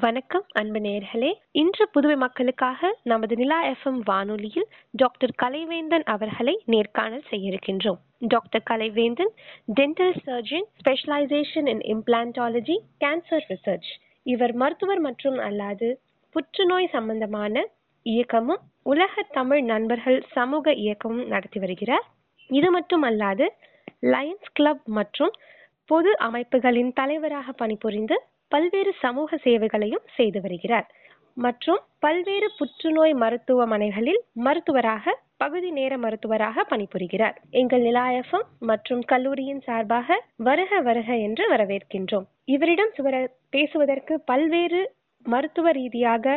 வணக்கம் அன்பு நேர்களே இன்று புதுவை மக்களுக்காக நமது நிலா எஃப்எம் வானொலியில் டாக்டர் கலைவேந்தன் அவர்களை நேர்காணல் செய்ய இருக்கின்றோம். Doctor Kalaivendhan dental surgeon specialisation in implantology cancer research இவர் மருத்துவர் மற்றும் அல்லாது புற்றுநோய் சம்பந்தமான இயக்கமும் உலக தமிழ் நண்பர்கள் சமூக இயக்கமும் நடத்தி வருகிறார். இது மட்டும் அல்லாது லயன்ஸ் கிளப் மற்றும் பொது அமைப்புகளின் தலைவராக பணிபுரிந்து பல்வேறு சமூக சேவைகளையும் செய்து வருகிறார். மற்றும் பல்வேறு புற்றுநோய் மருத்துவமனைகளில் மருத்துவராக பகுதி நேர மருத்துவராக பணிபுரிகிறார். எங்கள் நிலாயஃபம் மற்றும் கல்லூரியின் சார்பாக வருக வருக என்று வரவேற்கின்றோம். இவரிடம் சுவர பேசுவதற்கு பல்வேறு மருத்துவ ரீதியாக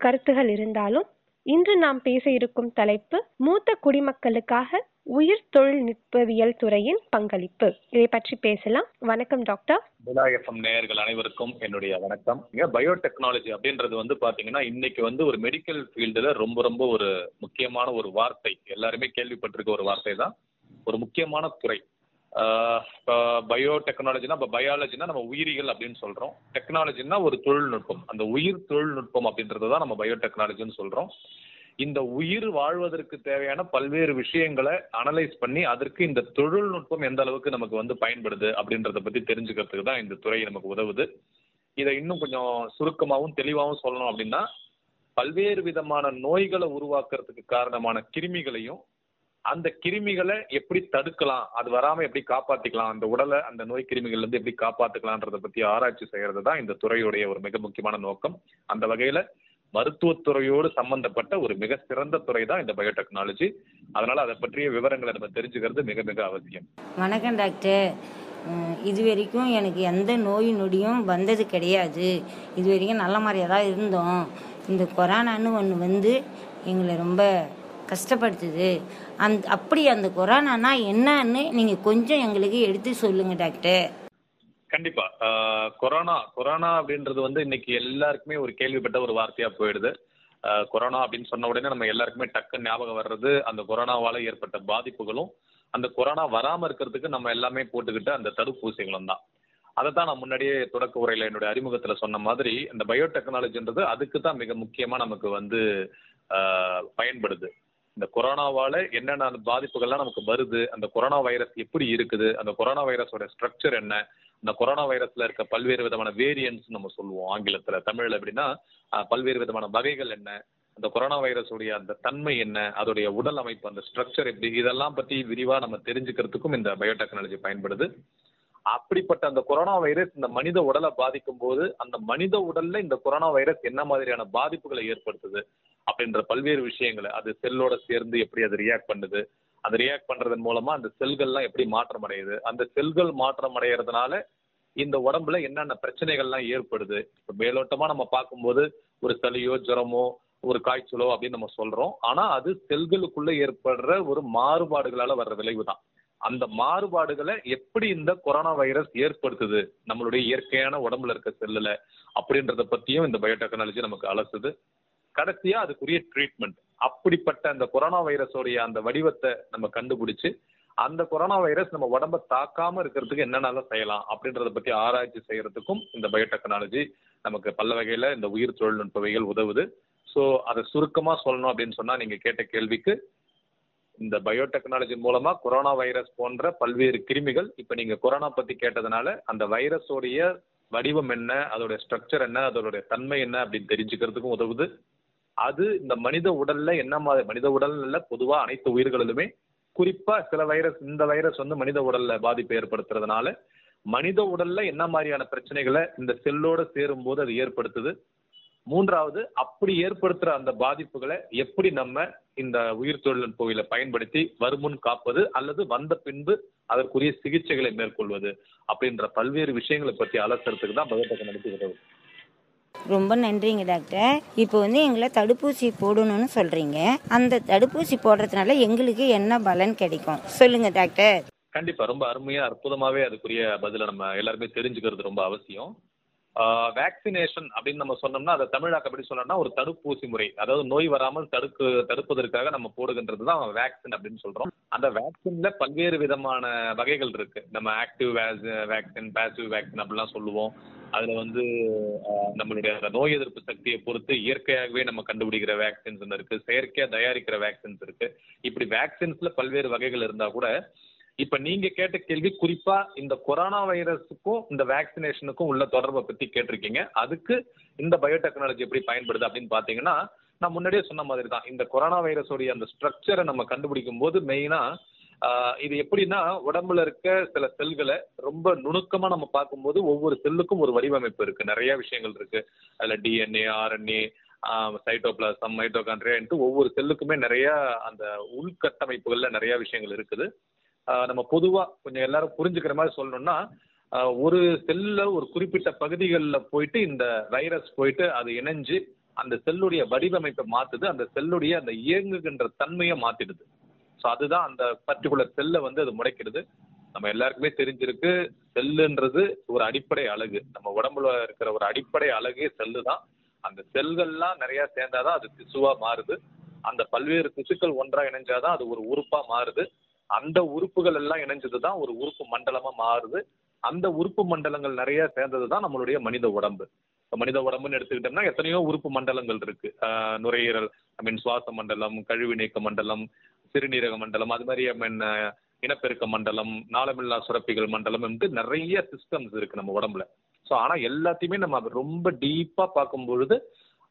கருத்துகள் இருந்தாலும் இன்று நாம் பேச இருக்கும் தலைப்பு மூத்த குடிமக்களுக்காக உயிர் தொழில்நுட்பவியல் துறையின் பங்களிப்பு. இதை பற்றி பேசலாம். வணக்கம் டாக்டர். விலாயஃபம் நேயர்கள் அனைவருக்கும் என்னுடைய வணக்கம். பயோடெக்னாலஜி அப்படின்றது வந்து பாத்தீங்கன்னா இன்னைக்கு வந்து ஒரு மெடிக்கல் ஃபீல்டுல ரொம்ப ரொம்ப ஒரு முக்கியமான ஒரு வார்த்தை. எல்லாருமே கேள்விப்பட்டிருக்க ஒரு வார்த்தை தான். ஒரு முக்கியமான துறை. இப்போ பயோடெக்னாலஜினா இப்போ பயாலஜினா நம்ம உயிரியல் அப்படின்னு சொல்றோம். டெக்னாலஜினா ஒரு தொழில்நுட்பம். அந்த உயிர் தொழில்நுட்பம் அப்படின்றது தான் நம்ம பயோடெக்னாலஜின்னு சொல்றோம். இந்த உயிர் வாழ்வதற்கு தேவையான பல்வேறு விஷயங்களை அனலைஸ் பண்ணி அதற்கு இந்த தொழில்நுட்பம் எந்த அளவுக்கு நமக்கு வந்து பயன்படுது அப்படின்றத பத்தி தெரிஞ்சுக்கிறதுக்கு தான் இந்த துறை நமக்கு உதவுது. இதை இன்னும் கொஞ்சம் சுருக்கமாகவும் தெளிவாகவும் சொல்லணும் அப்படின்னா பல்வேறு விதமான நோய்களை உருவாக்குறதுக்கு காரணமான கிருமிகளையும் அந்த கிருமிகளை எப்படி தடுக்கலாம் அது வராம எப்படி காப்பாத்திக்கலாம் அந்த உடலை அந்த நோய் கிருமிகள்லேருந்து எப்படி காப்பாற்றிக்கலான்றத பத்தி ஆராய்ச்சி செய்யறது தான் இந்த துறையுடைய ஒரு மிக முக்கியமான நோக்கம். அந்த வகையில மருத்துவத்துறையோடு சம்பந்தப்பட்ட ஒரு மிக சிறந்த துறை தான் இந்த பயோடெக்னாலஜி அதனால அதை பற்றிய விவரங்களை நம்ம தெரிஞ்சுக்கிறது மிக மிக அவசியம். வணக்கம் டாக்டர். இது வரைக்கும் எனக்கு எந்த நோய் நொடியும் வந்தது கிடையாது. இது வரைக்கும் நல்ல மாதிரியாக தான் இருந்தோம். இந்த கொரோனான்னு ஒன்று வந்து எங்களை ரொம்ப கஷ்டப்படுத்துது. அந் அப்படி அந்த கொரோனானா என்னன்னு நீங்கள் கொஞ்சம் எங்களுக்கு எடுத்து சொல்லுங்கள் டாக்டர். கண்டிப்பா. கொரோனா கொரோனா அப்படின்றது வந்து இன்னைக்கு எல்லாருக்குமே ஒரு கேள்விப்பட்ட ஒரு வார்த்தையா போயிடுது. கொரோனா அப்படின்னு சொன்ன உடனே நம்ம எல்லாருக்குமே டக்குன்னு ஞாபகம் வர்றது அந்த கொரோனாவால ஏற்பட்ட பாதிப்புகளும் அந்த கொரோனா வராம இருக்கிறதுக்கு நம்ம எல்லாமே போட்டுக்கிட்ட அந்த தடுப்பூசிகளும் தான். அதை தான் நான் முன்னாடியே தொடக்க உரையில என்னுடைய அறிமுகத்துல சொன்ன மாதிரி இந்த பயோடெக்னாலஜின்றது அதுக்கு தான் மிக முக்கியமா நமக்கு வந்து பயன்படுது. இந்த கொரோனாவால என்னென்ன அந்த பாதிப்புகள்லாம் நமக்கு வருது அந்த கொரோனா வைரஸ் எப்படி இருக்குது அந்த கொரோனா வைரஸோட ஸ்ட்ரக்சர் என்ன இந்த கொரோனா வைரஸ்ல இருக்க பல்வேறு விதமான வேரியன்ட்ஸ் நம்ம சொல்லுவோம் ஆங்கிலத்துல. தமிழ்ல எப்படின்னா பல்வேறு விதமான வகைகள் என்ன அந்த கொரோனா வைரஸுடைய அந்த தன்மை என்ன அதோடைய உடல் அமைப்பு அந்த ஸ்ட்ரக்சர் எப்படி இதெல்லாம் பத்தி விரிவா நம்ம தெரிஞ்சுக்கிறதுக்கும் இந்த பயோடெக்னாலஜி பயன்படுது. அப்படிப்பட்ட அந்த கொரோனா வைரஸ் இந்த மனித உடலை பாதிக்கும் போது அந்த மனித உடல்ல இந்த கொரோனா வைரஸ் என்ன மாதிரியான பாதிப்புகளை ஏற்படுத்துது அப்படின்ற பல்வேறு விஷயங்களை அது செல்லோட சேர்ந்து எப்படி அது ரியாக்ட் பண்ணுது அது ரியாக்ட் பண்றதன் மூலமா அந்த செல்கள்லாம் எப்படி மாற்றம் அடையுது அந்த செல்கள் மாற்றம் அடைகிறதுனால இந்த உடம்புல என்னென்ன பிரச்சனைகள்லாம் ஏற்படுது? இப்போ மேலோட்டமா நம்ம பார்க்கும்போது ஒரு சளியோ ஜுரமோ ஒரு காய்ச்சலோ அப்படின்னு நம்ம சொல்றோம். ஆனா அது செல்களுக்குள்ள ஏற்படுற ஒரு மாறுபாடுகளால வர்ற விளைவு தான் அந்த மாறுபாடுகளை எப்படி இந்த கொரோனா வைரஸ் ஏற்படுத்துது? நம்மளுடைய இயற்கையான உடம்புல இருக்க செல்லுல அப்படின்றத பத்தியும் இந்த பயோடெக்னாலஜி நமக்கு அலசுது. கடைசியா அதுக்குரிய ட்ரீட்மெண்ட் அப்படிப்பட்ட அந்த கொரோனா வைரஸோடைய அந்த வடிவத்தை நம்ம கண்டுபிடிச்சு அந்த கொரோனா வைரஸ் நம்ம உடம்ப தாக்காம இருக்கிறதுக்கு என்னென்னலாம் செய்யலாம் அப்படின்றத பத்தி ஆராய்ச்சி செய்யறதுக்கும் இந்த பயோடெக்னாலஜி நமக்கு பல வகையில இந்த உயிர் தொழில்நுட்பவைகள் உதவுது. ஸோ அதை சுருக்கமா சொல்லணும் அப்படின்னு சொன்னா நீங்க கேட்ட கேள்விக்கு இந்த பயோடெக்னாலஜி மூலமா கொரோனா வைரஸ் போன்ற பல்வேறு கிருமிகள் இப்ப நீங்க கொரோனா பத்தி கேட்டதுனால அந்த வைரஸோடைய வடிவம் என்ன அதோட ஸ்ட்ரக்சர் என்ன அதோட தன்மை என்ன அப்படின்னு தெரிஞ்சுக்கிறதுக்கும் உதவுது. அது இந்த மனித உடல்ல என்ன மாதிரி மனித உடல்ல பொதுவா அனைத்து உயிர்களிலுமே குறிப்பா சில வைரஸ் இந்த வைரஸ் வந்து மனித உடல்ல பாதிப்பை ஏற்படுத்துறதுனால மனித உடல்ல என்ன மாதிரியான பிரச்சனைகளை இந்த செல்லோட சேரும் போது அது ஏற்படுத்துது? மூன்றாவது அப்படி ஏற்படுத்துற அந்த பாதிப்புகளை எப்படி நம்ம இந்த உயிர் தொழில்நுட்பவியலை பயன்படுத்தி வருமுன் காப்பது அல்லது வந்த பின்பு அதற்குரிய சிகிச்சைகளை மேற்கொள்வது? அப்படின்ற பல்வேறு விஷயங்களை பற்றி அலசுறதுக்கு தான் பயோடெக்னாலஜி உதவுது. ரொம்ப நன்றிங்க டாக்டர். இப்போ வந்து எங்களை தடுப்பூசி போடணும்னு சொல்றீங்க. அந்த தடுப்பூசி போடுறதுனால எங்களுக்கு என்ன பலன் கிடைக்கும்? சொல்லுங்க டாக்டர். கண்டிப்பா ரொம்ப அருமையா அற்புதமாவே அதுக்குரிய பதில நம்ம எல்லாருமே தெரிஞ்சுக்கிறது ரொம்ப அவசியம். வேக்சினேஷன் அப்படின்னு நம்ம சொன்னோம்னா அதை தமிழாக்க எப்படி சொன்னோம்னா ஒரு தடுப்பூசி முறை. அதாவது நோய் வராமல் தடுக்கு தடுப்பதற்காக நம்ம போடுகின்றது தான் வேக்சின் அப்படின்னு சொல்றோம். அந்த வேக்சின்ல பல்வேறு விதமான வகைகள் இருக்கு. நம்ம ஆக்டிவ் வேக்சின் பேசிவ் வேக்சின் அப்படிலாம் சொல்லுவோம். அதுல வந்து நம்மளுடைய அந்த நோய் எதிர்ப்பு சக்தியை பொறுத்து இயற்கையாகவே நம்ம கண்டுபிடிக்கிற வேக்சின்ஸ் இருக்கு. செயற்கையா தயாரிக்கிற வேக்சின்ஸ் இருக்கு. இப்படி வேக்சின்ஸ்ல பல்வேறு வகைகள் இருந்தா கூட இப்ப நீங்க கேட்ட கேள்வி குறிப்பா இந்த கொரோனா வைரஸுக்கும் இந்த வேக்சினேஷனுக்கும் உள்ள தொடர்பை பத்தி கேட்டிருக்கீங்க. அதுக்கு இந்த பயோடெக்னாலஜி எப்படி பயன்படுது அப்படின்னு பாத்தீங்கன்னா நான் முன்னாடியே சொன்ன மாதிரி தான் இந்த கொரோனா வைரஸோடைய அந்த ஸ்ட்ரக்சரை நம்ம கண்டுபிடிக்கும் போது மெயினா இது எப்படின்னா உடம்புல இருக்க சில செல்களை ரொம்ப நுணுக்கமா நம்ம பார்க்கும்போது ஒவ்வொரு செல்லுக்கும் ஒரு வடிவமைப்பு இருக்கு. நிறைய விஷயங்கள் இருக்கு. அதுல டிஎன்ஏ ஆர்என்ஏ சைட்டோபிளாசம் மைட்டோகான்ட்ரியான்ட்டு ஒவ்வொரு செல்லுக்குமே நிறைய அந்த உள்கட்டமைப்புகள்ல நிறைய விஷயங்கள் இருக்குது. நம்ம பொதுவா கொஞ்சம் எல்லாரும் புரிஞ்சுக்கிற மாதிரி சொல்லணும்னா ஒரு செல்ல ஒரு குறிப்பிட்ட பகுதிகளில் போயிட்டு இந்த வைரஸ் போயிட்டு அது இணைஞ்சு அந்த செல்லுடைய வடிவமைப்பை மாத்துது அந்த செல்லுடைய அந்த இயங்குகின்ற தன்மையை மாத்திடுது. ஸோ அதுதான் அந்த பர்டிகுலர் செல்லை வந்து அது முடைக்கிறது. நம்ம எல்லாருக்குமே தெரிஞ்சிருக்கு செல்லுன்றது ஒரு அடிப்படை அழகு. நம்ம உடம்புல இருக்கிற ஒரு அடிப்படை அழகே செல்லு தான் அந்த செல்கள்லாம் நிறைய சேர்ந்தாதான் அது திசுவா மாறுது. அந்த பல்வேறு திசுக்கள் ஒன்றா இணைஞ்சாதான் அது ஒரு உறுப்பா மாறுது. அந்த உறுப்புகள் எல்லாம் இணைஞ்சது தான் ஒரு உறுப்பு மண்டலமா மாறுது. அந்த உறுப்பு மண்டலங்கள் நிறைய சேர்ந்தது தான் நம்மளுடைய மனித உடம்பு. மனித உடம்புன்னு எடுத்துக்கிட்டோம்னா எத்தனையோ உறுப்பு மண்டலங்கள் இருக்கு. நுரையீரல் ஐ மீன் சுவாச மண்டலம் கழிவு நீக்க மண்டலம் சிறுநீரக மண்டலம் அது மாதிரி ஐ மீன் இனப்பெருக்க மண்டலம் நாளமில்லா சுரப்பிகள் மண்டலம் வந்து நிறைய சிஸ்டம்ஸ் இருக்கு நம்ம உடம்புல. ஸோ ஆனால் எல்லாத்தையுமே நம்ம ரொம்ப டீப்பாக பார்க்கும் பொழுது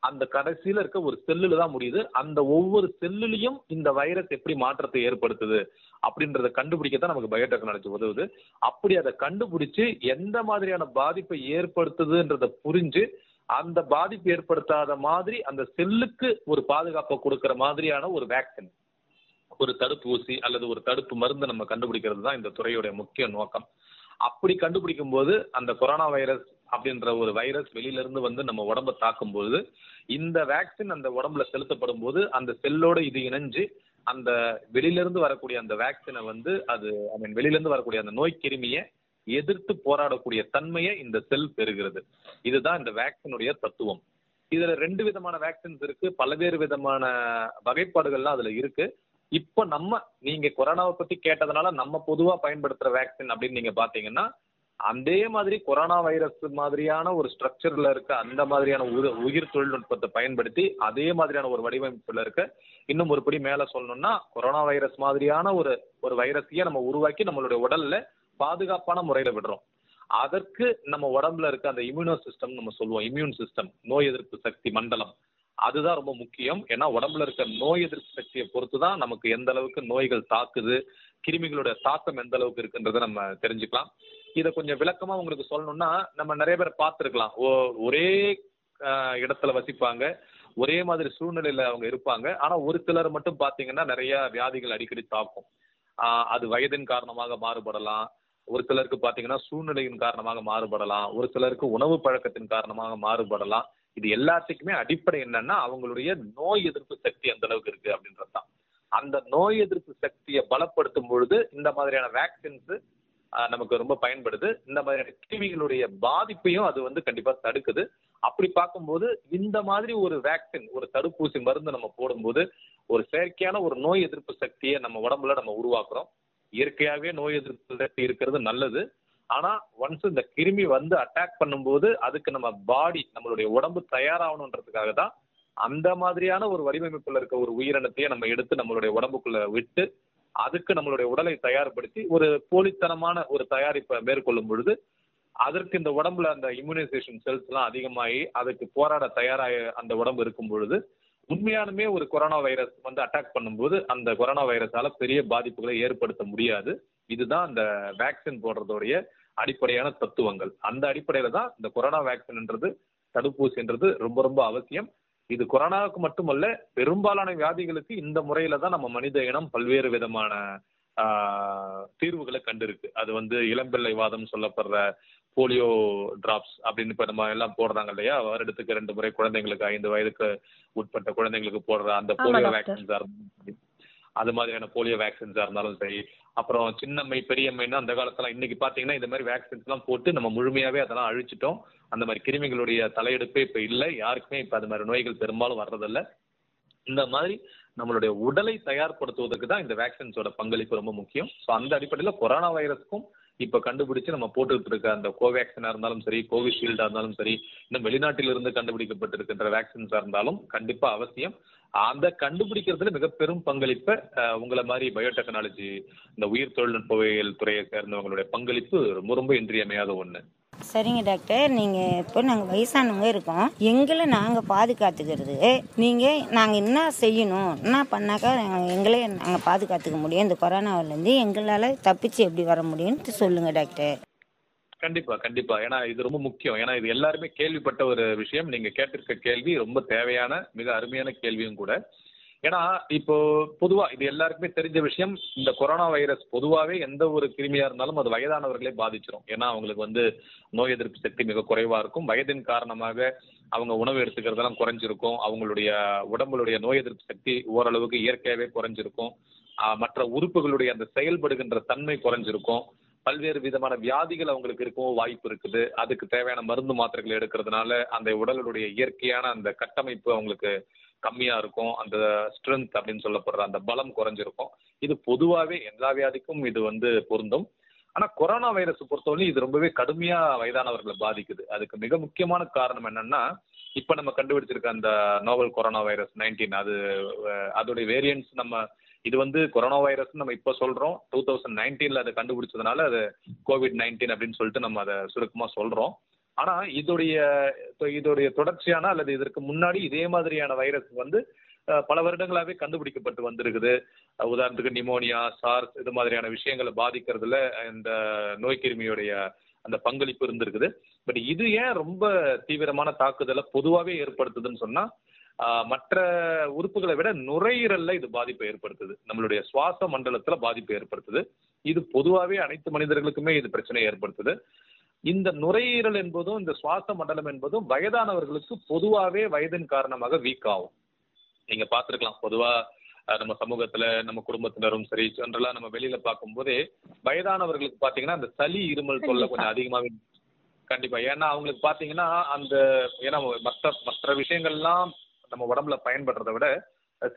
அந்த கடைசியில இருக்க ஒரு செல்லுல தான் முடியுது. அந்த ஒவ்வொரு செல்லுலையும் இந்த வைரஸ் எப்படி மாற்றத்தை ஏற்படுத்துது அப்படின்றத கண்டுபிடிக்க தான் நமக்கு பயோடெக்னாலஜி உதவுது. அப்படி அதை கண்டுபிடிச்சு எந்த மாதிரியான பாதிப்பை ஏற்படுத்துதுன்றத புரிஞ்சு அந்த பாதிப்பு ஏற்படுத்தாத மாதிரி அந்த செல்லுக்கு ஒரு பாதுகாப்பை கொடுக்குற மாதிரியான ஒரு வேக்சின் ஒரு தடுப்பு ஊசி அல்லது ஒரு தடுப்பு மருந்து நம்ம கண்டுபிடிக்கிறது தான் இந்த துறையுடைய முக்கிய நோக்கம். அப்படி கண்டுபிடிக்கும் போது அந்த கொரோனா வைரஸ் அப்படின்ற ஒரு வைரஸ் வெளியிலேருந்து வந்து நம்ம உடம்ப தாக்கும் போது இந்த வேக்சின் அந்த உடம்புல செலுத்தப்படும் போது அந்த செல்லோட இது இணைஞ்சு அந்த வெளியில இருந்து வரக்கூடிய அந்த வேக்சினை வந்து அது ஐ மீன் வெளியிலேருந்து வரக்கூடிய அந்த நோய் கிருமியை எதிர்த்து போராடக்கூடிய தன்மையை இந்த செல் பெறுகிறது. இதுதான் இந்த வேக்சினுடைய தத்துவம். இதுல ரெண்டு விதமான வேக்சின்ஸ் இருக்கு பல்வேறு விதமான வகைப்பாடுகள்லாம் அதுல இருக்கு. இப்போ நம்ம நீங்க கொரோனாவை பத்தி கேட்டதுனால நம்ம பொதுவா பயன்படுத்துற வேக்சின் அப்படின்னு நீங்க பாத்தீங்கன்னா அதே மாதிரி கொரோனா வைரஸ் மாதிரியான ஒரு ஸ்ட்ரக்சர்ல இருக்க அந்த மாதிரியான உயிர் உயிர் தொழில்நுட்பத்தை பயன்படுத்தி அதே மாதிரியான ஒரு வடிவமைப்புல இருக்க இன்னும் ஒரு படி மேல சொல்லணும்னா கொரோனா வைரஸ் மாதிரியான ஒரு ஒரு வைரஸையே நம்ம உருவாக்கி நம்மளுடைய உடல்ல பாதுகாப்பான முறையில விடுறோம். அதற்கு நம்ம உடம்புல இருக்க அந்த இம்யூனோ சிஸ்டம் நம்ம சொல்லுவோம். இம்யூன் சிஸ்டம் நோய் எதிர்ப்பு சக்தி மண்டலம். அதுதான் ரொம்ப முக்கியம். ஏன்னா உடம்புல இருக்க நோய் எதிர்ப்பு சக்தியை பொறுத்து தான் நமக்கு எந்த அளவுக்கு நோய்கள் தாக்குது கிருமிகளோட தாக்கம் எந்த அளவுக்கு இருக்குன்றதை நம்ம தெரிஞ்சுக்கலாம். இதை கொஞ்சம் விளக்கமா உங்களுக்கு சொல்லணும்னா நம்ம நிறைய பேர் பார்த்துருக்கலாம். ஓ ஒரே இடத்துல வசிப்பாங்க. ஒரே மாதிரி சூழ்நிலையில அவங்க இருப்பாங்க. ஆனா ஒரு சிலர் மட்டும் பாத்தீங்கன்னா நிறைய வியாதிகள் அடிக்கடி தாக்கும். ஆஹ், அது வயதின் காரணமாக மாறுபடலாம். ஒரு சிலருக்கு பாத்தீங்கன்னா சூழ்நிலையின் காரணமாக மாறுபடலாம். ஒரு சிலருக்கு உணவு பழக்கத்தின் காரணமாக மாறுபடலாம். இது எல்லாத்துக்குமே அடிப்படை என்னன்னா அவங்களுடைய நோய் எதிர்ப்பு சக்தி அந்த அளவுக்கு இருக்கு அப்படின்றது தான் அந்த நோய் எதிர்ப்பு சக்தியை பலப்படுத்தும் பொழுது இந்த மாதிரியான வேக்சின்ஸ் நமக்கு ரொம்ப பயன்படுது. இந்த மாதிரியான கிருமிகளுடைய பாதிப்பையும் அது வந்து கண்டிப்பா தடுக்குது. அப்படி பார்க்கும்போது இந்த மாதிரி ஒரு வேக்சின் ஒரு தடுப்பூசி மருந்து நம்ம போடும்போது ஒரு செயற்கையான ஒரு நோய் எதிர்ப்பு சக்தியை நம்ம உடம்புல நம்ம உருவாக்குறோம். இயற்கையாகவே நோய் எதிர்ப்பு சக்தி இருக்கிறது நல்லது. ஆனா ஒன்ஸ் இந்த கிருமி வந்து அட்டாக் பண்ணும்போது அதுக்கு நம்ம பாடி நம்மளுடைய உடம்பு தயாராகணுன்றதுக்காக தான் அந்த மாதிரியான ஒரு வடிவமைப்புல இருக்க ஒரு உயிரினத்தையே நம்ம எடுத்து நம்மளுடைய உடம்புக்குள்ள விட்டு அதுக்கு நம்மளுடைய உடலை தயார்படுத்தி ஒரு போலித்தனமான ஒரு தயாரிப்பை மேற்கொள்ளும் பொழுது அதற்கு இந்த உடம்புல அந்த இம்யூனைசேஷன் செல்ஸ் எல்லாம் அதிகமாகி அதுக்கு போராட தயாராக அந்த உடம்பு இருக்கும் பொழுது உண்மையானுமே ஒரு கொரோனா வைரஸ் வந்து அட்டாக் பண்ணும்போது அந்த கொரோனா வைரஸால பெரிய பாதிப்புகளை ஏற்படுத்த முடியாது. இதுதான் அந்த வேக்சின் போடுறதோடைய அடிப்படையான தத்துவங்கள். அந்த அடிப்படையில தான் இந்த கொரோனா வேக்சின்ன்றது தடுப்பூசின்றது ரொம்ப ரொம்ப அவசியம். இது கொரோனாவுக்கு மட்டுமல்ல பெரும்பாலான வியாதிகளுக்கு இந்த முறையில தான் நம்ம மனித இனம் பல்வேறு விதமான தீர்வுகளை கண்டிருக்கு அது வந்து இளம்பிள்ளை வாதம் சொல்லப்படுற போலியோ டிராப்ஸ் அப்படின்னு இப்ப நம்ம எல்லாம் போடுறாங்க இல்லையா வருடத்துக்கு ரெண்டு முறை குழந்தைங்களுக்கு ஐந்து வயதுக்கு உட்பட்ட குழந்தைங்களுக்கு போடுற அந்த போலியோ. வேக்சின்ஸா அது மாதிரியான போலியோ வேக்சின்ஸா இருந்தாலும் சரி. அப்புறம் சின்னம்மை பெரியம்மைன்னா அந்த காலத்துல இன்னைக்கு பாத்தீங்கன்னா இந்த மாதிரி வேக்சின்ஸ் எல்லாம் போட்டு நம்ம முழுமையாவே அதெல்லாம் அழிச்சிட்டோம். அந்த மாதிரி கிருமிகளுடைய தலையெடுப்பே இப்ப இல்லை. யாருக்குமே இப்ப அது மாதிரி நோய்கள் பெரும்பாலும் வர்றதில்ல. இந்த மாதிரி நம்மளுடைய உடலை தயார்படுத்துவதற்கு தான் இந்த வேக்சின்ஸோட பங்களிப்பு ரொம்ப முக்கியம். ஸோ அந்த அடிப்படையில் கொரோனா வைரஸ்க்கும் இப்போ கண்டுபிடிச்சு நம்ம போட்டுக்கிட்டு இருக்க அந்த கோவேக்சினா இருந்தாலும் சரி கோவிஷீல்டா இருந்தாலும் சரி இன்னும் வெளிநாட்டிலிருந்து கண்டுபிடிக்கப்பட்டிருக்கின்ற வேக்சின்ஸா இருந்தாலும் கண்டிப்பா அவசியம். அந்த கண்டுபிடிக்கிறதுல மிக பெரும் பங்களிப்பை உங்களை மாதிரி பயோடெக்னாலஜி இந்த உயிர் தொழில்நுட்பவியல் துறையை சேர்ந்தவங்களுடைய பங்களிப்பு ரொம்ப ரொம்ப இன்றியமையாத ஒண்ணு. சரிங்க டாக்டர். நீங்கள் இப்போ நாங்கள் வயசானவங்க இருக்கோம். எங்களை நாங்கள் பாதுகாத்துக்கிறது. நீங்கள் நாங்கள் என்ன செய்யணும்? என்ன பண்ணாக்கா எங்களே நாங்கள் பாதுகாத்துக்க முடியும்? இந்த கொரோனாவிலேருந்து எங்களால் தப்பிச்சு எப்படி வர முடியும்னு சொல்லுங்கள் டாக்டர். கண்டிப்பா கண்டிப்பா. ஏன்னா இது ரொம்ப முக்கியம். ஏன்னா இது எல்லாருமே கேள்விப்பட்ட ஒரு விஷயம். நீங்க கேட்டிருக்க கேள்வி ரொம்ப தேவையான மிக அருமையான கேள்வியும் கூட. ஏன்னா இப்போ பொதுவா இது எல்லாருக்குமே தெரிஞ்ச விஷயம் இந்த கொரோனா வைரஸ் பொதுவாவே எந்த ஒரு கிருமியா இருந்தாலும் அது வயதானவர்களே பாதிச்சிடும் ஏன்னா அவங்களுக்கு வந்து நோய் எதிர்ப்பு சக்தி மிக குறைவா இருக்கும். வயதின் காரணமாக அவங்க உணவு எடுத்துக்கிறதெல்லாம் குறைஞ்சிருக்கும். அவங்களுடைய உடம்புடைய நோய் எதிர்ப்பு சக்தி ஓரளவுக்கு இயற்கையாகவே குறைஞ்சிருக்கும். மற்ற உறுப்புகளுடைய அந்த செயல்படுகின்ற தன்மை குறைஞ்சிருக்கும். பல்வேறு விதமான வியாதிகள் அவங்களுக்கு இருக்கவும் வாய்ப்பு இருக்குது. அதுக்கு தேவையான மருந்து மாத்திரைகள் எடுக்கிறதுனால அந்த உடலுடைய இயற்கையான அந்த கட்டமைப்பு அவங்களுக்கு கம்மியா இருக்கும். அந்த ஸ்ட்ரென்த் அப்படின்னு சொல்லப்படுற அந்த பலம் குறைஞ்சிருக்கும். இது பொதுவாகவே எல்லா வியாதிக்கும் இது வந்து பொருந்தும். ஆனா கொரோனா வைரஸ் பொறுத்தவரை இது ரொம்பவே கடுமையா வயதானவர்களை பாதிக்குது. அதுக்கு மிக முக்கியமான காரணம் என்னன்னா இப்ப நம்ம கண்டுபிடிச்சிருக்க அந்த நோவல் கொரோனா வைரஸ் நைன்டீன் அது அதோடைய வேரியன்ட்ஸ் நம்ம இது வந்து கொரோனா வைரஸ் நம்ம இப்போ சொல்றோம். டூ தௌசண்ட் நைன்டீன்ல அதை கண்டுபிடிச்சதுனால அது கோவிட் நைன்டீன் அப்படின்னு சொல்லிட்டு நம்ம அதை சுருக்கமா சொல்றோம். ஆனா இதோடைய இதோடைய தொடர்ச்சியான அல்லது இதற்கு முன்னாடி இதே மாதிரியான வைரஸ் வந்து பல வருடங்களாவே கண்டுபிடிக்கப்பட்டு வந்திருக்குது. உதாரணத்துக்கு நிமோனியா சார்ஸ் இது மாதிரியான விஷயங்களை பாதிக்கிறதுல இந்த நோய் கிருமியுடைய அந்த பங்களிப்பு இருந்திருக்குது. பட் இது ஏன் ரொம்ப தீவிரமான தாக்குதலை பொதுவாகவே ஏற்படுத்துதுன்னு சொன்னா மற்ற உறுப்புகளை விட நுரையீரல்ல இது பாதிப்பை ஏற்படுத்துது. நம்மளுடைய சுவாச மண்டலத்துல பாதிப்பை ஏற்படுத்துது. இது பொதுவாகவே அனைத்து மனிதர்களுக்குமே இது பிரச்சனையை ஏற்படுத்துது. இந்த நுரையீரல் என்பதும் இந்த சுவாச மண்டலம் என்பதும் வயதானவர்களுக்கு பொதுவாகவே வயதின் காரணமாக வீக் ஆகும். நீங்க பார்த்திருக்கலாம் பொதுவா அஹ், நம்ம சமூகத்துல நம்ம குடும்பத்தினரும் சரி ஜென்ரலா நம்ம வெளியில பார்க்கும்போதே வயதானவர்களுக்கு பாத்தீங்கன்னா அந்த சளி இருமல் தொல்லை கொஞ்சம் அதிகமாவே கண்டிப்பா. ஏன்னா அவங்களுக்கு பாத்தீங்கன்னா அந்த ஏன்னா மற்ற மற்ற விஷயங்கள்லாம் நம்ம உடம்புல பயன்படுறதை விட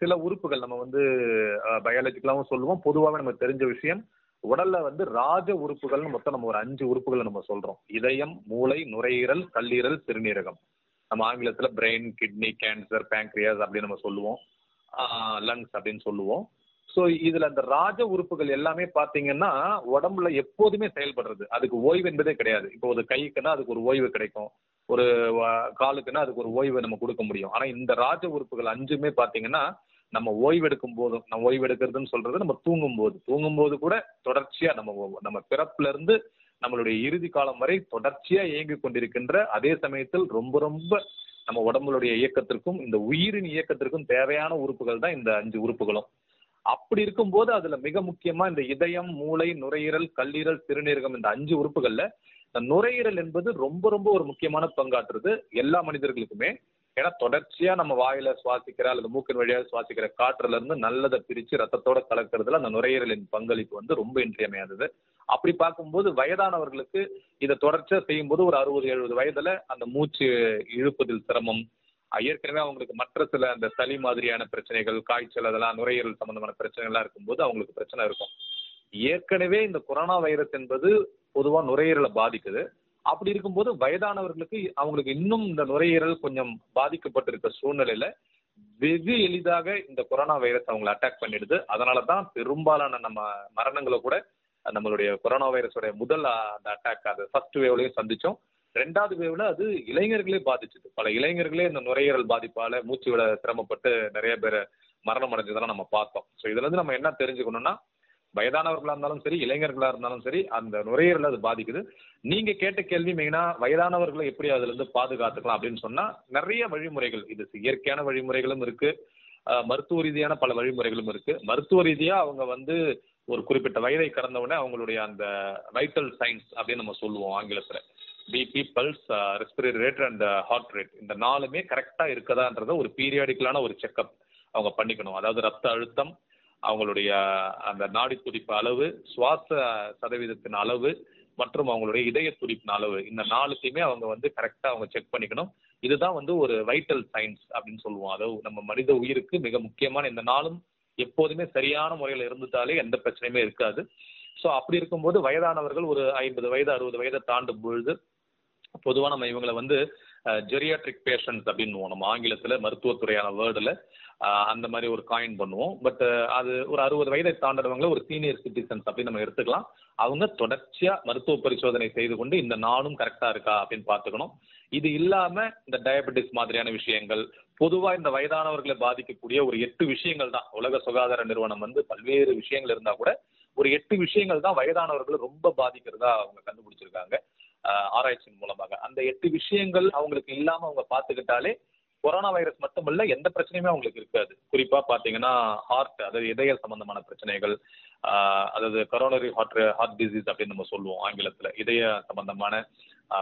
சில உறுப்புகள் நம்ம வந்து பயாலஜிக்கலாவும் சொல்லுவோம். பொதுவாகவே நமக்கு தெரிஞ்ச விஷயம் உடல்ல வந்து ராஜ உறுப்புகள்னு மொத்தம் நம்ம ஒரு அஞ்சு உறுப்புகளை நம்ம சொல்றோம். இதயம் மூளை நுரையீரல் கல்லீரல் சிறுநீரகம். நம்ம ஆங்கிலத்துல பிரெயின் கிட்னி கேன்சர் பேங்க்ரியாஸ் அப்படின்னு நம்ம சொல்லுவோம். லங்ஸ் அப்படின்னு சொல்லுவோம். ஸோ இதுல அந்த ராஜ உறுப்புகள் எல்லாமே பாத்தீங்கன்னா உடம்புல எப்போதுமே செயல்படுறது. அதுக்கு ஓய்வு என்பதே கிடையாது. இப்போ ஒரு கைக்குன்னா அதுக்கு ஒரு ஓய்வு கிடைக்கும். ஒரு காலுக்குன்னா அதுக்கு ஒரு ஓய்வை நம்ம கொடுக்க முடியும். ஆனா இந்த ராஜ உறுப்புகள் அஞ்சுமே பாத்தீங்கன்னா நம்ம ஓய்வெடுக்கும் போதும். நம்ம ஓய்வெடுக்கிறதுன்னு சொல்றது நம்ம தூங்கும் போது தூங்கும் போது கூட தொடர்ச்சியா நம்ம நம்ம பிறப்புல இருந்து நம்மளுடைய இறுதி காலம் வரை தொடர்ச்சியா இயங்கிக் கொண்டிருக்கின்ற அதே சமயத்தில் ரொம்ப ரொம்ப நம்ம உடம்புடைய இயக்கத்திற்கும் இந்த உயிரின் இயக்கத்திற்கும் தேவையான உறுப்புகள் தான் இந்த அஞ்சு உறுப்புகளும். அப்படி இருக்கும்போது அதுல மிக முக்கியமா இந்த இதயம் மூளை நுரையீரல் கல்லீரல் சிறுநீரகம் இந்த அஞ்சு உறுப்புகள்ல நுரையீரல் என்பது ரொம்ப ரொம்ப ஒரு முக்கியமான பங்காற்றுது எல்லா மனிதர்களுக்குமே. ஏன்னா தொடர்ச்சியா நம்ம வாயில சுவாசிக்கிற அல்லது மூக்கின் வழியாக சுவாசிக்கிற காற்றுல இருந்து நல்லதை பிரிச்சு ரத்தத்தோட கலக்கிறதுல அந்த நுரையீரலின் பங்களிப்பு வந்து ரொம்ப இன்றியமையாதது. அப்படி பார்க்கும்போது வயதானவர்களுக்கு இதை தொடர்ச்சியா செய்யும்போது ஒரு அறுபது எழுபது வயதுல அந்த மூச்சு இழுப்பதில் சிரமம். ஏற்கனவே அவங்களுக்கு மற்ற சில அந்த சளி மாதிரியான பிரச்சனைகள் காய்ச்சல் அதெல்லாம் நுரையீரல் சம்பந்தமான பிரச்சனைகள்லாம் இருக்கும்போது அவங்களுக்கு பிரச்சனை இருக்கும். ஏற்கனவே இந்த கொரோனா வைரஸ் என்பது பொதுவா நுரையீரலை பாதிக்குது. அப்படி இருக்கும்போது வயதானவர்களுக்கு அவங்களுக்கு இன்னும் இந்த நுரையீரல் கொஞ்சம் பாதிக்கப்பட்டிருக்க சூழ்நிலையில வெகு எளிதாக இந்த கொரோனா வைரஸ் அவங்களை அட்டாக் பண்ணிடுது. அதனால தான் பெரும்பாலான நம்ம மரணங்களை கூட நம்மளுடைய கொரோனா வைரஸோட முதல் அந்த அட்டாக் அது ஃபர்ஸ்ட் வேவ்லையும் சந்திச்சோம். ரெண்டாவது வேவ்ல அது இளைஞர்களே பாதிச்சுது. பல இளைஞர்களே இந்த நுரையீரல் பாதிப்பால மூச்சு விட சிரமப்பட்டு நிறைய பேர் மரணம் அடைஞ்சதெல்லாம் நம்ம பார்த்தோம். ஸோ இதுல இருந்து நம்ம என்ன தெரிஞ்சுக்கணும்னா வயதானவர்களா இருந்தாலும் சரி இளைஞர்களா இருந்தாலும் சரி அந்த நுரையீரல் அது பாதிக்குது. நீங்க கேட்ட கேள்வி மெயினா வயதானவர்களை எப்படி அதுல இருந்து பாதுகாத்துக்கலாம் அப்படின்னு சொன்னா நிறைய வழிமுறைகள் இது இயற்கையான வழிமுறைகளும் இருக்கு. மருத்துவ ரீதியான பல வழிமுறைகளும் இருக்கு. மருத்துவ ரீதியா அவங்க வந்து ஒரு குறிப்பிட்ட வயதை கடந்த உடனே அவங்களுடைய அந்த வைட்டல் சைன்ஸ் அப்படின்னு நம்ம சொல்லுவோம் ஆங்கிலத்துல. BP pulse respiratory rate and heart rate இந்த நாலுமே கரெக்டாக இருக்கதான்றத ஒரு பீரியாடிக்கலான ஒரு செக்கப் அவங்க பண்ணிக்கணும். அதாவது ரத்த அழுத்தம் அவங்களுடைய அந்த நாடி துடிப்பு அளவு சுவாச சதவீதத்தின் அளவு மற்றும் அவங்களுடைய இதய துடிப்பின் அளவு. இந்த நாலுத்தையுமே அவங்க வந்து கரெக்டாக அவங்க செக் பண்ணிக்கணும். இதுதான் வந்து ஒரு வைட்டல் சயின்ஸ் அப்படின்னு சொல்லுவோம். அதாவது நம்ம மனித உயிருக்கு மிக முக்கியமான இந்த நாளும் எப்போதுமே சரியான முறையில் இருந்துட்டாலே எந்த பிரச்சனையுமே இருக்காது. ஸோ அப்படி இருக்கும்போது வயதானவர்கள் ஒரு ஐம்பது வயது அறுபது வயதை தாண்டும் பொழுது பொதுவாக நம்ம இவங்களை வந்து ஜெரியாட்ரிக் பேஷண்ட்ஸ் அப்படின்னு நம்ம ஆங்கிலத்தில் மருத்துவத்துறையான வேர்டில் அந்த மாதிரி ஒரு காயின் பண்ணுவோம். பட் அது ஒரு அறுபது வயதை தாண்டவங்களை ஒரு சீனியர் சிட்டிசன்ஸ் அப்படின்னு நம்ம எடுத்துக்கலாம். அவங்க தொடர்ச்சியாக மருத்துவ பரிசோதனை செய்து கொண்டு இந்த நானும் கரெக்டாக இருக்கா அப்படின்னு பார்த்துக்கணும். இது இல்லாமல் இந்த டயபெட்டிஸ் மாதிரியான விஷயங்கள் பொதுவாக இந்த வயதானவர்களை பாதிக்கக்கூடிய ஒரு எட்டு விஷயங்கள் தான். உலக சுகாதார நிறுவனம் வந்து பல்வேறு விஷயங்கள் இருந்தால் கூட ஒரு எட்டு விஷயங்கள் தான் வயதானவர்களை ரொம்ப பாதிக்கிறதா அவங்க கண்டுபிடிச்சிருக்காங்க. ஆராய்ச்சியின் மூலமாக. அந்த எட்டு விஷயங்கள் அவங்களுக்கு இல்லாம அவங்க பார்த்துக்கிட்டாலே கொரோனா வைரஸ் மட்டுமல்ல எந்த பிரச்சனையுமே அவங்களுக்கு இருக்காது. குறிப்பா பாத்தீங்கன்னா ஹார்ட் அதாவது இதய சம்பந்தமான பிரச்சனைகள் அதாவது கரோனரி ஹார்ட் ஹார்ட் டிசீஸ் அப்படின்னு நம்ம சொல்லுவோம் ஆங்கிலத்துல. இதய சம்பந்தமான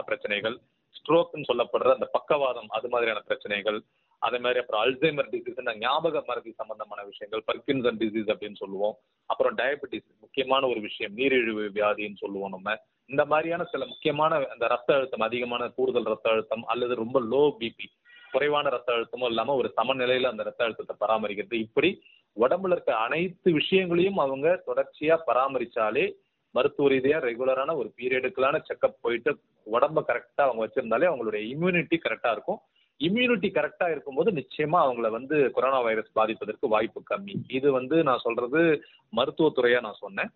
பிரச்சனைகள் ஸ்ட்ரோக்னு சொல்லப்படுற அந்த பக்கவாதம் அது மாதிரியான பிரச்சனைகள் அதே மாதிரி அப்புறம் அல்சைமர் டிசீஸ் ஞாபக மறதி சம்பந்தமான விஷயங்கள் பர்கின்சன் டிசீஸ் அப்படின்னு சொல்லுவோம். அப்புறம் டயபெட்டிஸ் முக்கியமான ஒரு விஷயம் நீரிழிவு வியாதின்னு சொல்லுவோம் நம்ம. இந்த மாதிரியான சில முக்கியமான அந்த ரத்த அழுத்தம் அதிகமான கூடுதல் ரத்த அழுத்தம் அல்லது ரொம்ப லோ பிபி குறைவான ரத்த அழுத்தமும் இல்லாம ஒரு சமநிலையில அந்த ரத்த அழுத்தத்தை பராமரிக்கிறது. இப்படி உடம்புல இருக்க அனைத்து விஷயங்களையும் அவங்க தொடர்ச்சியா பராமரிச்சாலே மருத்துவ ரீதியா ரெகுலரான ஒரு பீரியடுக்கலான செக்அப் போயிட்டு உடம்ப கரெக்டா அவங்க வச்சிருந்தாலே அவங்களுடைய இம்யூனிட்டி கரெக்டா இருக்கும். இம்யூனிட்டி கரெக்டா இருக்கும்போது நிச்சயமா அவங்கள வந்து கொரோனா வைரஸ் பாதிப்பதற்கு வாய்ப்பு கம்மி. இது வந்து நான் சொல்றது மருத்துவத்துறையா நான் சொன்னேன்.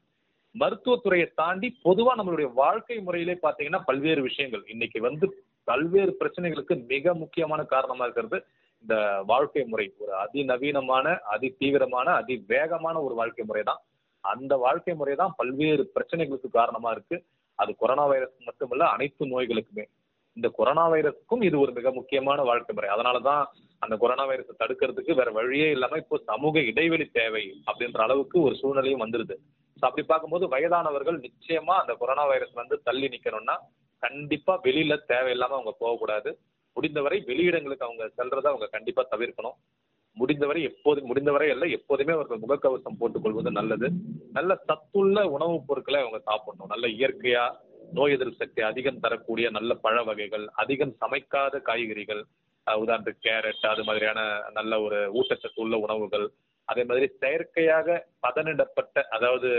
மருத்துவத்துறையை தாண்டி பொதுவா நம்மளுடைய வாழ்க்கை முறையிலே பாத்தீங்கன்னா பல்வேறு விஷயங்கள். இன்னைக்கு வந்து பல்வேறு பிரச்சனைகளுக்கு மிக முக்கியமான காரணமா இருக்கிறது இந்த வாழ்க்கை முறை. ஒரு அதிநவீனமான அதி தீவிரமான அதி வேகமான ஒரு வாழ்க்கை முறை தான் அந்த வாழ்க்கை முறை தான் பல்வேறு பிரச்சனைகளுக்கு காரணமா இருக்கு. அது கொரோனா வைரஸ் மட்டுமல்ல அனைத்து நோய்களுக்குமே. இந்த கொரோனா வைரஸுக்கும் இது ஒரு மிக முக்கியமான வாழ்க்கை முறை. அதனாலதான் அந்த கொரோனா வைரஸை தடுக்கிறதுக்கு வேற வழியே இல்லாம இப்போ சமூக இடைவெளி தேவை அப்படின்ற அளவுக்கு ஒரு சூழ்நிலையும் வந்துருது. ஸோ அப்படி பார்க்கும்போது வயதானவர்கள் நிச்சயமா அந்த கொரோனா வைரஸ் வந்து தள்ளி நிக்கணும்னா கண்டிப்பா வெளியில தேவையில்லாம அவங்க போகக்கூடாது. முடிந்தவரை வெளியிடங்களுக்கு அவங்க செல்றதை அவங்க கண்டிப்பா தவிர்க்கணும். முடிந்தவரை எப்போது முடிந்தவரை இல்லை எப்போதுமே அவர்கள் முகக்கவசம் போட்டுக்கொள்வது நல்லது. நல்ல சத்துள்ள உணவுப் பொருட்களை அவங்க சாப்பிடணும். நல்ல இயற்கையா நோய் எதிர்ப்பு சக்தி அதிகம் தரக்கூடிய நல்ல பழ வகைகள் அதிகம் சமைக்காத காய்கறிகள் உதாரணத்துக்கு கேரட் அது மாதிரியான நல்ல ஒரு ஊட்டச்சத்து உள்ள உணவுகள் அதே மாதிரி செயற்கையாக பதனிடப்பட்ட அதாவது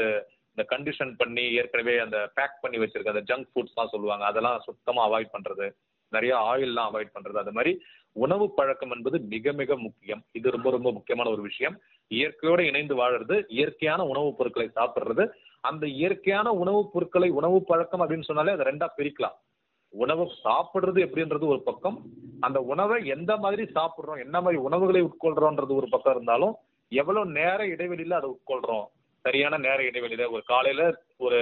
இந்த கண்டிஷன் பண்ணி ஏற்கனவே அந்த பேக் பண்ணி வச்சிருக்க அந்த ஜங்க் ஃபுட்ஸ்லாம் சொல்லுவாங்க அதெல்லாம் சுத்தமாக அவாய்ட் பண்ணுறது நிறைய ஆயில்லாம் அவாய்ட் பண்ணுறது அது மாதிரி உணவு பழக்கம் என்பது மிக மிக முக்கியம். இது ரொம்ப ரொம்ப முக்கியமான ஒரு விஷயம். இயற்கையோடு இணைந்து வாழறது இயற்கையான உணவுப் பொருட்களை சாப்பிட்றது அந்த இயற்கையான உணவுப் பொருட்களை உணவு பழக்கம் அப்படின்னு சொன்னாலே அதை ரெண்டா பிரிக்கலாம். உணவு சாப்பிடுறது எப்படின்றது ஒரு பக்கம் அந்த உணவை எந்த மாதிரி சாப்பிட்றோம் என்ன மாதிரி உணவுகளை உட்கொள்றோன்றது ஒரு பக்கம் இருந்தாலும் எவ்வளவு நேர இடைவெளியில அதை உட்கொள்றோம் சரியான நேர இடைவெளியில ஒரு காலையில ஒரு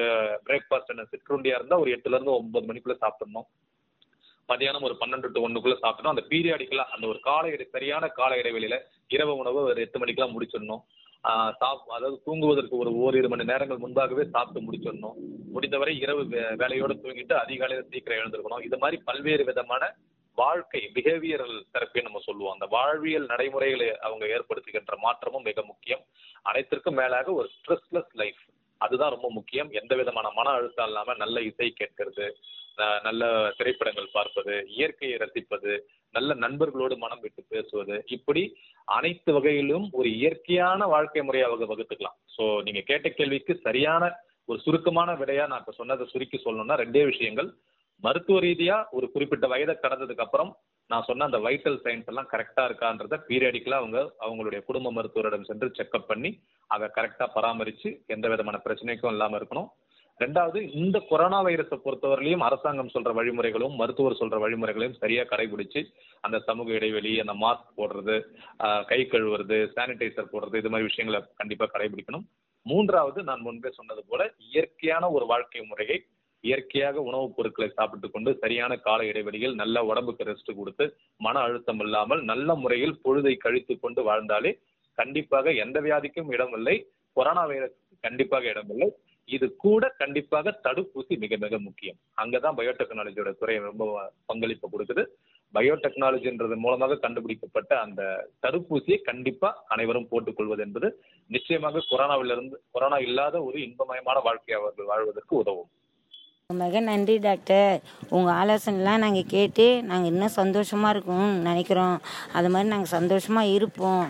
பிரேக்ஃபாஸ்ட் என்ன சிற்றுண்டியா இருந்தா ஒரு எட்டுல இருந்து ஒன்பது மணிக்குள்ள சாப்பிடணும். மதியானம் ஒரு பன்னெண்டு டு ஒண்ணுக்குள்ள சாப்பிடணும். அந்த பீரியாடிக்கலா அந்த ஒரு கால இடை சரியான கால இடைவெளியில இரவு உணவு ஒரு எட்டு மணிக்கெல்லாம் முடிச்சிடணும். சாப் அதாவது தூங்குவதற்கு ஒரு ஓரிரு மணி நேரங்கள் முன்பாகவே சாப்பிட்டு முடிச்சிடணும். முடிந்தவரை இரவு வேலையோடு தூங்கிட்டு அதிகாலையில சீக்கிரம் எழுந்திருக்கணும். இது மாதிரி பல்வேறு விதமான வாழ்க்கை பிஹேவியரல் தெரப்பி நம்ம சொல்லுவோம். அந்த வாழ்வியல் நடைமுறைகளை அவங்க ஏற்படுத்துகின்ற மாற்றமும் மிக முக்கியம். அனைத்திற்கும் மேலாக ஒரு ஸ்ட்ரெஸ்லெஸ் லைஃப் அதுதான் ரொம்ப முக்கியம். எந்த விதமான மன அழுத்தம் இல்லாம நல்ல இசை கேட்கறது நல்ல திரைப்படங்கள் பார்ப்பது இயற்கையை ரசிப்பது நல்ல நண்பர்களோடு மனம் விட்டு பேசுவது. இப்படி அனைத்து வகையிலும் ஒரு இயற்கையான வாழ்க்கை முறையை அவங்க வகுத்துக்கலாம். ஸோ நீங்க கேட்ட கேள்விக்கு சரியான ஒரு சுருக்கமான விடையா நான் இப்ப சொன்னதை சுருக்கி சொல்லணும்னா ரெண்டே விஷயங்கள். மருத்துவ ரீதியா ஒரு குறிப்பிட்ட வயதை கடந்ததுக்கு அப்புறம் நான் சொன்ன அந்த வைட்டல் சயின்ஸ் எல்லாம் கரெக்டா இருக்கான்றத பீரியடிக்கலா அவங்க அவங்களுடைய குடும்ப மருத்துவரிடம் சென்று செக்அப் பண்ணி அதை கரெக்டா பராமரிச்சு எந்த விதமான பிரச்சனைக்கும் இல்லாம இருக்கணும். ரெண்டாவது இந்த கொரோனா வைரஸை பொறுத்தவரையிலையும் அரசாங்கம் சொல்ற வழிமுறைகளும் மருத்துவர் சொல்ற வழிமுறைகளையும் சரியா கடைபிடிச்சு அந்த சமூக இடைவெளி அந்த மாஸ்க் போடுறது கை கழுவுறது சானிடைசர் போடுறது இது மாதிரி விஷயங்களை கண்டிப்பா கடைபிடிக்கணும். மூன்றாவது நான் முன்பே சொன்னது போல இயற்கையான ஒரு வாழ்க்கை முறையை இயற்கையாக உணவுப் பொருட்களை சாப்பிட்டு கொண்டு சரியான கால இடைவெளியில் நல்ல உடம்புக்கு ரெஸ்ட் கொடுத்து மன அழுத்தம் இல்லாமல் நல்ல முறையில் பொழுதை கழித்து கொண்டு வாழ்ந்தாலே கண்டிப்பாக எந்த வியாதிக்கும் இடமில்லை. கொரோனா வைரஸ் கண்டிப்பாக இடமில்லை. இது கூட கண்டிப்பாக தடுப்பூசி மிக மிக முக்கியம். அங்கதான் பயோடெக்னாலஜியோட துறை ரொம்ப பங்களிப்பு கொடுக்குது. பயோடெக்னாலஜின்றது மூலமாக கண்டுபிடிக்கப்பட்ட அந்த தடுப்பூசியை கண்டிப்பா அனைவரும் போட்டுக் கொள்வது என்பது நிச்சயமாக கொரோனாவிலிருந்து கொரோனா இல்லாத ஒரு இன்பமயமான வாழ்க்கையை அவர்கள் வாழ்வதற்கு உதவும். மிக நன்றி டாக்டர். உங்கள் ஆலோசனைலாம் நாங்கள் கேட்டு நாங்கள் இன்னும் சந்தோஷமாக இருக்கோம்னு நினைக்கிறோம். அது மாதிரி நாங்கள் சந்தோஷமாக இருப்போம்.